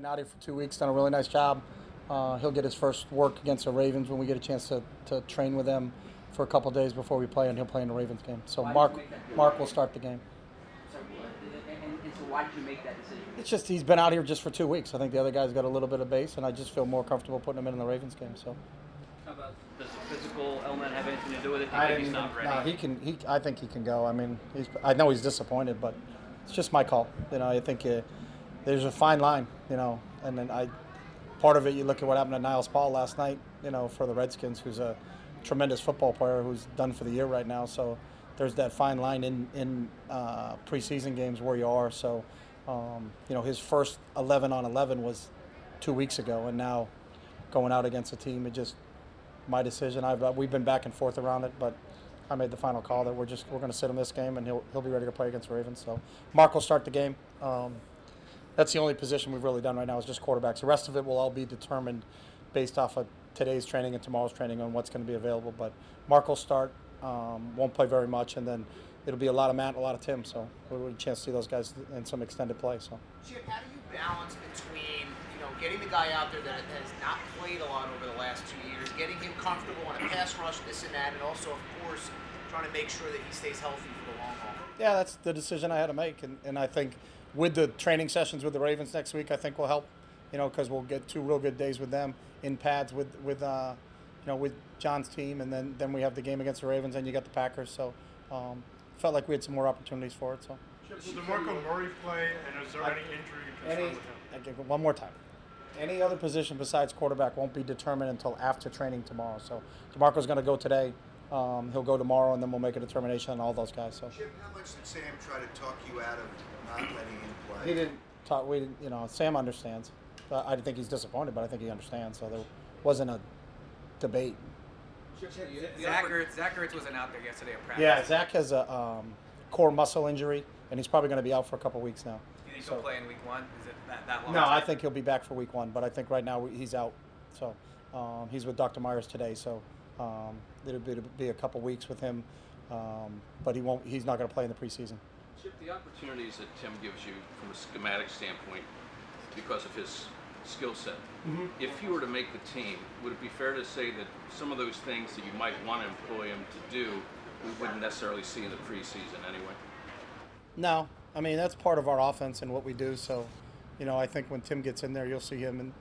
Been out here for two weeks, done a really nice job. Uh, he'll get his first work against the Ravens when we get a chance to, to train with them for a couple days before we play, and he'll play in the Ravens game. So Why Mark you make that decision? Mark will start the game. So, and, and, and so why did you make that decision? It's just he's been out here just for two weeks. I think the other guys got a little bit of base, and I just feel more comfortable putting him in the Ravens game. So How about does the physical element have anything to do with it? Do I think he's not ready? no, he can. He, I think he can go. I mean, he's. I know he's disappointed, but it's just my call. You know, I think uh, there's a fine line. You know, and then I, part of it, you look at what happened to Niles Paul last night. You know, for the Redskins, who's a tremendous football player who's done for the year right now. So there's that fine line in in uh, preseason games where you are. So, um, you know, his first 11 on 11 was two weeks ago, and now going out against a team, it just my decision. I've uh, we've been back and forth around it, but I made the final call that we're just we're going to sit him this game, and he'll he'll be ready to play against the Ravens. So Mark will start the game. Um, that's the only position we've really done right now is just quarterbacks. The rest of it will all be determined based off of today's training and tomorrow's training on what's going to be available. But Mark will start. Um, won't play very much, and then it'll be a lot of Matt and a lot of Tim. So we'll get a chance to see those guys in some extended play. So. Chip, how do you balance between you know getting the guy out there that has not played a lot over the last two years, getting him comfortable on a pass rush, this and that, and also of course trying to make sure that he stays healthy for the long haul. Yeah, that's the decision I had to make, and, and I think with the training sessions with the Ravens next week, I think will help. You know, because we'll get two real good days with them in pads with with uh, you know with John's team, and then then we have the game against the Ravens, and you got the Packers. So um, felt like we had some more opportunities for it. So Will DeMarco Murray play, and is there any injury concern any with him? I one more time. Any other position besides quarterback won't be determined until after training tomorrow. So Demarco's going to go today. Um, he'll go tomorrow, and then we'll make a determination on all those guys. So. Chip, how much did Sam try to talk you out of not letting him play? He didn't talk. We didn't. You know, Sam understands. But I think he's disappointed, but I think he understands. So there wasn't a debate. Zach Ertz, wasn't out there yesterday at practice. Yeah, Zach has a um, core muscle injury, and he's probably going to be out for a couple weeks now. Do you think So- he'll play in week one? Is it that, that long? No, I think he'll be back for week one, but I think right now he's out. So um, he's with Dr. Myers today, so um, it'll, be, it'll be a couple weeks with him, um, but he won't. He's not going to play in the preseason. Chip, the opportunities that Tim gives you from a schematic standpoint, because of his skill set. If you were to make the team, would it be fair to say that some of those things that you might want to employ him to do, we wouldn't necessarily see in the preseason anyway? No, I mean that's part of our offense and what we do. So, you know, I think when Tim gets in there, you'll see him and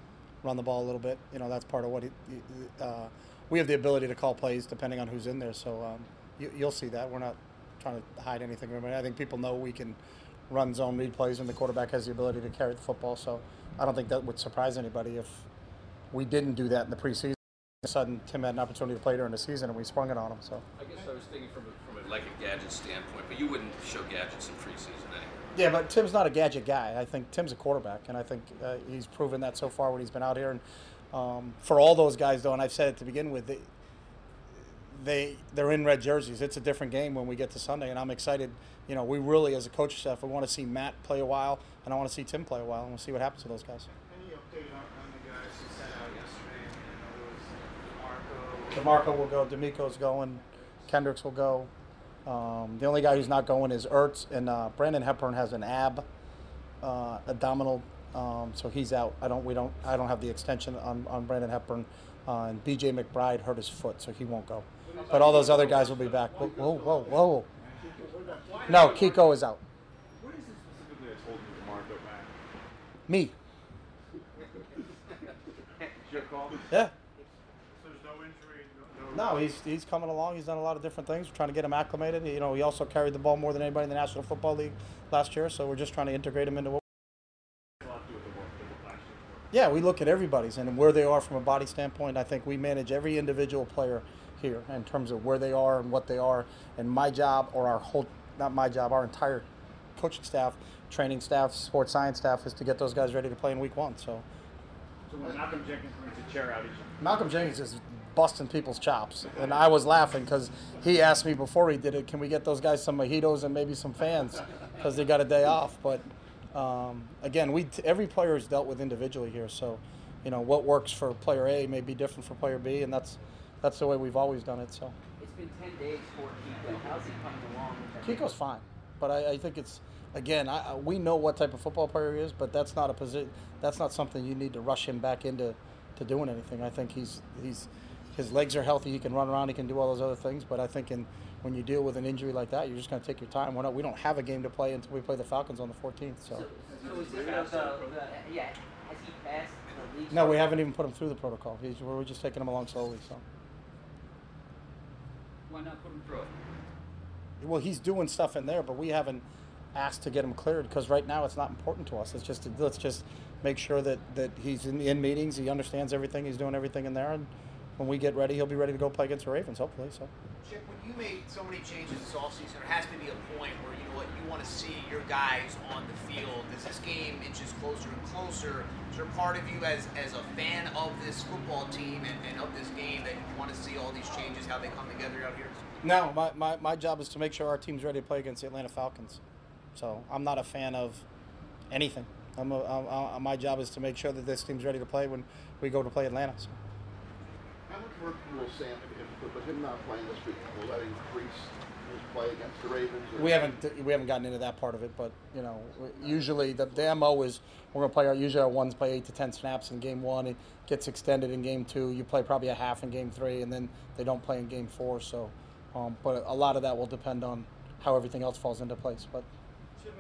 run the ball a little bit. You know, that's part of what he. he- Uh, we have the ability to call plays depending on who's in there. So um, you, you'll see that. We're not trying to hide anything. anybody. I think people know we can run zone read plays, and the quarterback has the ability to carry the football. So I don't think that would surprise anybody if we didn't do that in the preseason. All of a sudden, Tim had an opportunity to play during the season, and we sprung it on him. So. I guess I was thinking from a, from a, like a gadget standpoint, but you wouldn't show gadgets in preseason anyway. Yeah, but Tim's not a gadget guy. I think Tim's a quarterback, and I think uh, he's proven that so far when he's been out here. And um, for all those guys, though, and I've said it to begin with, they, they they're in red jerseys. It's a different game when we get to Sunday, and I'm excited. You know, we really, as a coach staff, we want to see Matt play a while, and I want to see Tim play a while, and we'll see what happens to those guys. Any update on, on the guys who out yesterday? You know, there was DeMarco. DeMarco will go. D'Amico's going. Kendricks will go. Um, the only guy who's not going is Ertz, and uh, Brandon Hepburn has an ab uh, abdominal, um, so he's out. I don't. We don't. I don't have the extension on, on Brandon Hepburn, uh, and B.J. McBride hurt his foot, so he won't go. But all those other guys will be back. Whoa, whoa, whoa, whoa. No, Kiko is out. What is it specifically that's holding DeMarco back? Me. Your call? Yeah. So there's no injury, no. No, he's he's coming along. He's done a lot of different things. We're trying to get him acclimated. You know, he also carried the ball more than anybody in the National Football League last year. So we're just trying to integrate him into what. A lot to do with the work, with last year's work. Yeah, we look at everybody's and where they are from a body standpoint. I think we manage every individual player here in terms of where they are and what they are. And my job, or our whole, not my job, our entire coaching staff, training staff, sports science staff, is to get those guys ready to play in week one. So So when Malcolm Jenkins brings a chair out, Malcolm Jenkins is busting people's chops, and I was laughing because he asked me before he did it, "Can we get those guys some mojitos and maybe some fans because they got a day off?" But um, again, we every player is dealt with individually here, so you know what works for player A may be different for player B, and that's that's the way we've always done it. So It's been 10 days for Kiko. How's he coming along? with that? Kiko's fine. But I, I think it's again, I, I- we know what type of football player he is, but that's not a position. That's not something you need to rush him back into to doing anything. I think he's he's his legs are healthy. He can run around. He can do all those other things. But I think in when you deal with an injury like that, you're just going to take your time. We're not, we don't have a game to play until we play the Falcons on the 14th. So. So, so is it the, the, yeah, has he passed the league? No, we haven't even put him through the protocol. He's, we're just taking him along slowly. So, Why not put him through it? well, he's doing stuff in there, but we haven't asked to get him cleared because right now it's not important to us. It's just let's just make sure that that he's in, in meetings. He understands everything. He's doing everything in there, and when we get ready, he'll be ready to go play against the Ravens. Hopefully, so. Chip, when you made so many changes this offseason, there has to be a point where you know what you want to see your guys on the field. As this game inches closer and closer, is there part of you as as a fan of this football team and, and of this game that you want to see all these changes, how they come together out here? No, my, my, my job is to make sure our team's ready to play against the Atlanta Falcons. So I'm not a fan of anything. I'm a, I, I, my job is to make sure that this team's ready to play when we go to play Atlanta. So. How much work will Sam, if, if with him not playing this week, will that increase his play against the Ravens? or- We haven't we haven't gotten into that part of it, but you know, usually the, the mo is we're gonna play our usually our ones play eight to ten snaps in game one. It gets extended in game two. You play probably a half in game three, and then they don't play in game four. So, um, but a lot of that will depend on how everything else falls into place. But You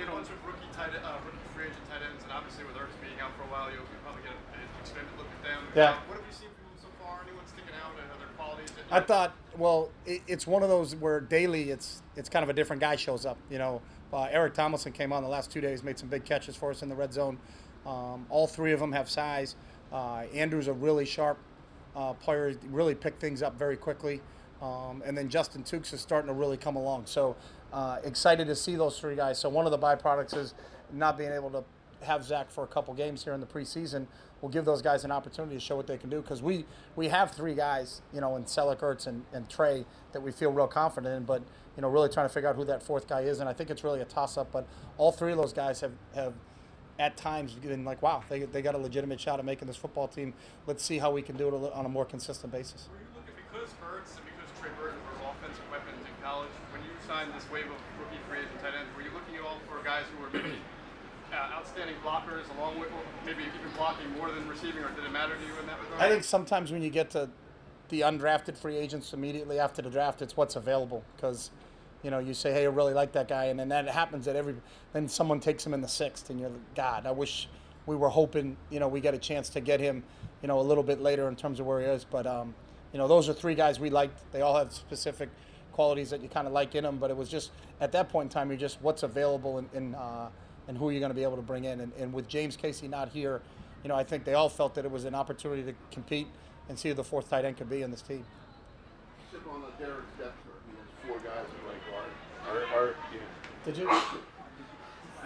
have a bunch of rookie tight, uh, rookie free agent tight ends, and obviously with Ertz being out for a while, you'll probably get an extended look at them. Yeah. What have you seen from them so far? Anyone sticking out? And other qualities? That I thought, well, it, it's one of those where daily it's it's kind of a different guy shows up. You know, uh, Eric Tomlinson came on the last two days, made some big catches for us in the red zone. Um, all three of them have size. Uh, Andrew's a really sharp uh, player, really picked things up very quickly. Um, and then Justin Tukes is starting to really come along. So uh, excited to see those three guys. So one of the byproducts is not being able to have Zach for a couple games here in the preseason We'll give those guys an opportunity to show what they can do because we we have three guys, you know, in Celek, Ertz, and, and Trey that we feel real confident in, but you know, really trying to figure out who that fourth guy is, and I think it's really a toss up. But all three of those guys have have at times been like, wow, they, they got a legitimate shot at making this football team. Let's see how we can do it on a more consistent basis. Were you looking because Ertz and because Trey Burton were offensive weapons in college? When you signed this wave of rookie free agent tight ends, were you looking at all for guys who were maybe uh, outstanding blockers, along with maybe even blocking more than receiving, or did it matter to you in that regard? I think sometimes when you get to the undrafted free agents immediately after the draft, it's what's available because you know you say, hey, I really like that guy, and then that happens at every. Then someone takes him in the sixth, and you're like, God, I wish we were hoping you know we get a chance to get him, you know, a little bit later in terms of where he is. But um, you know, those are three guys we liked. They all have specific qualities that you kind of like in them, but it was just at that point in time, you're just what's available in. in uh, and who are you're going to be able to bring in. And, and with James Casey not here, you know, I think they all felt that it was an opportunity to compete and see who the fourth tight end could be in this team. Chip on the Derek's depth he has four guys at right guard. Are, are, yeah. Did you?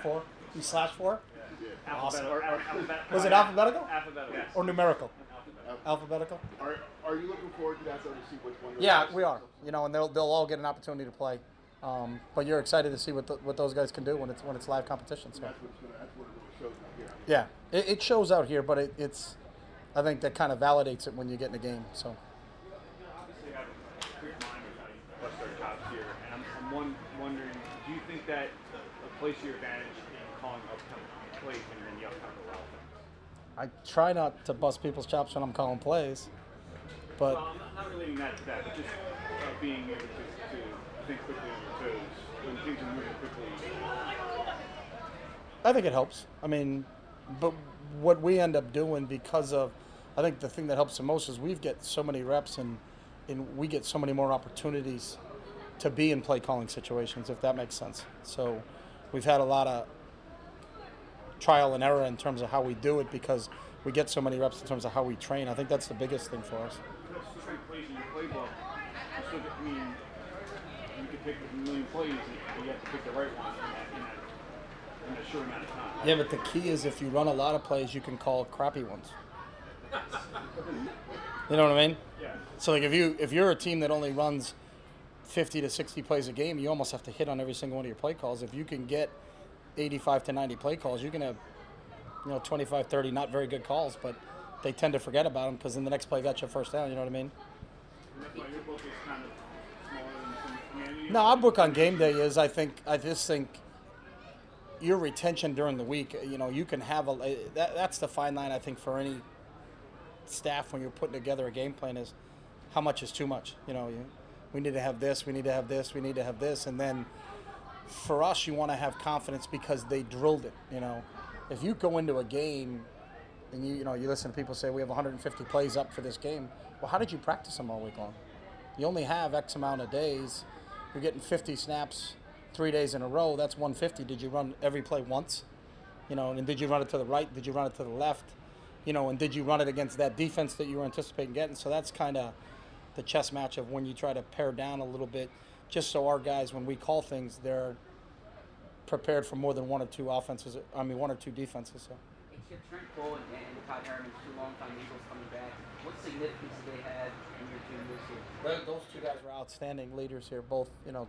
Four? You slash four? Awesome. Was it Was alphabetical? Alphabetical. Or numerical? Alphabetical? Are, are you looking forward to that though to see which one? of Yeah, those- we are. You know, and they'll, they'll all get an opportunity to play. Um, but you're excited to see what, the, what those guys can do when it's when it's live competition. So. That's what's gonna, that's what it really shows out here. Yeah, it, it shows out here, but it, it's I think that kind of validates it when you get in the game. So. obviously have a quick mind of how you bust our chops here, and I'm, one, wondering, do you think that to your advantage in calling upcoming plays when you're in the upcoming offense? I try not to bust people's chops when I'm calling plays, but Well, I'm not, not relating that to that, but just uh, being able to, to think quickly I think it helps. I mean, but what we end up doing because of, I think the thing that helps the most is we've get so many reps and, and we get so many more opportunities to be in play calling situations, if that makes sense. So we've had a lot of trial and error in terms of how we do it because we get so many reps in terms of how we train. I think that's the biggest thing for us. You still get, I mean, you could pick a million plays, and you have to pick the right one in that, in that, in a short amount of time. Yeah, but the key is if you run a lot of plays, you can call crappy ones. You know what I mean? Yeah. So like if you if you're a team that only runs 50 to 60 plays a game, you almost have to hit on every single one of your play calls. If you can get 85 to 90 play calls, you can have you know 25 30 not very good calls, but they tend to forget about them because then the next play got you a first down, you know what I mean? No, our book on game day is I think I just think your retention during the week. You know, you can have a eh, that, that's the fine line I think for any staff when you're putting together a game plan is how much is too much. You know, you, we need to have this, we need to have this, we need to have this, and then for us, you want to have confidence because they drilled it. You know, if you go into a game and you you know you listen to people say we have 150 plays up for this game. Well, how did you practice them all week long? You only have X amount of days. You're getting 50 snaps three days in a row. That's 150. Did you run every play once? You know, and did you run it to the right? Did you run it to the left? You know, and did you run it against that defense that you were anticipating getting? So that's kind of the chess match of when you try to pare down a little bit, just so our guys, when we call things, they're prepared for more than one or two offenses. I mean, one or two defenses. So. It's Trent Cole and, and Todd Herremans, two longtime Eagles coming back. What significance do they have in your team this year? Well, those two guys were outstanding leaders here. Both, you know,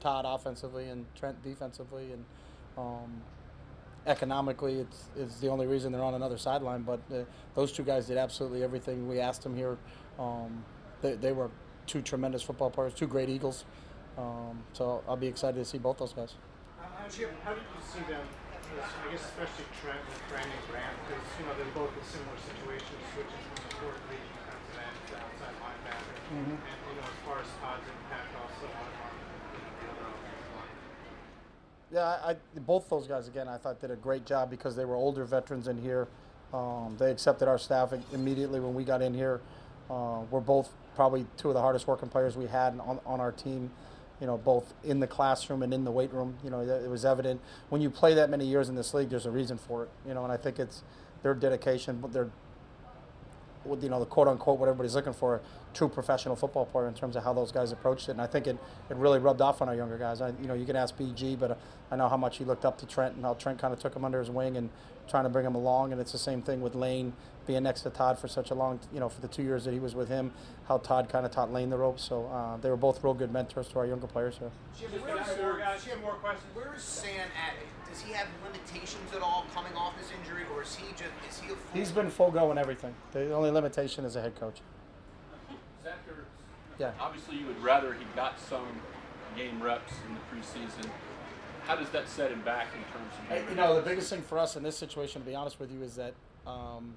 Todd offensively and Trent defensively, and um, economically, it's is the only reason they're on another sideline. But uh, those two guys did absolutely everything we asked them here. Um, they, they were two tremendous football players, two great Eagles. Um, so I'll be excited to see both those guys. Jim, how did you see them, I guess especially Trent and Brandon Graham, because, you know, they're both in similar situations, switching from the fourth lead defensive end to outside linebacker. Mhm. And, you know, as far as Todd's impact also on, you know, the other offensive line. Yeah, I, I, both those guys again. I thought did a great job because they were older veterans in here. Um, they accepted our staff immediately when we got in here. Uh, we're both probably two of the hardest working players we had on, on our team. You know, both in the classroom and in the weight room. You know, it was evident when you play that many years in this league. There's a reason for it. You know, and I think it's their dedication, but their you know the quote unquote what everybody's looking for, true professional football player in terms of how those guys approached it. And I think it, it really rubbed off on our younger guys. I, you know, you can ask BG, but uh, I know how much he looked up to Trent and how Trent kind of took him under his wing and trying to bring him along. And it's the same thing with Lane being next to Todd for such a long, you know, for the two years that he was with him, how Todd kind of taught Lane the ropes. So uh, they were both real good mentors to our younger players here. Jim, Just where got is, more Jim, more questions. Where is Sam at? Does he have limitations at all coming off this injury, or is he just is he a full He's been full go in everything. The only limitation is a head coach. Zach Yeah. Obviously, you would rather he got some game reps in the preseason. How does that set him back in terms of? Hey, You know, the biggest thing for us in this situation, to be honest with you, is that um,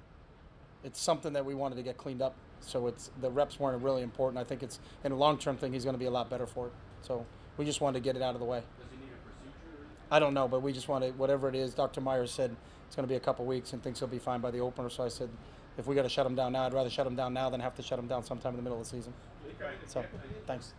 it's something that we wanted to get cleaned up. So it's the reps weren't really important. I think it's in a long term thing. He's going to be a lot better for it. So we just wanted to get it out of the way. Does he need a procedure? I don't know, but we just wanted whatever it is. Dr. Myers said it's going to be a couple weeks and thinks he'll be fine by the opener. So I said, if we got to shut him down now, I'd rather shut him down now than have to shut him down sometime in the middle of the season. So, thanks.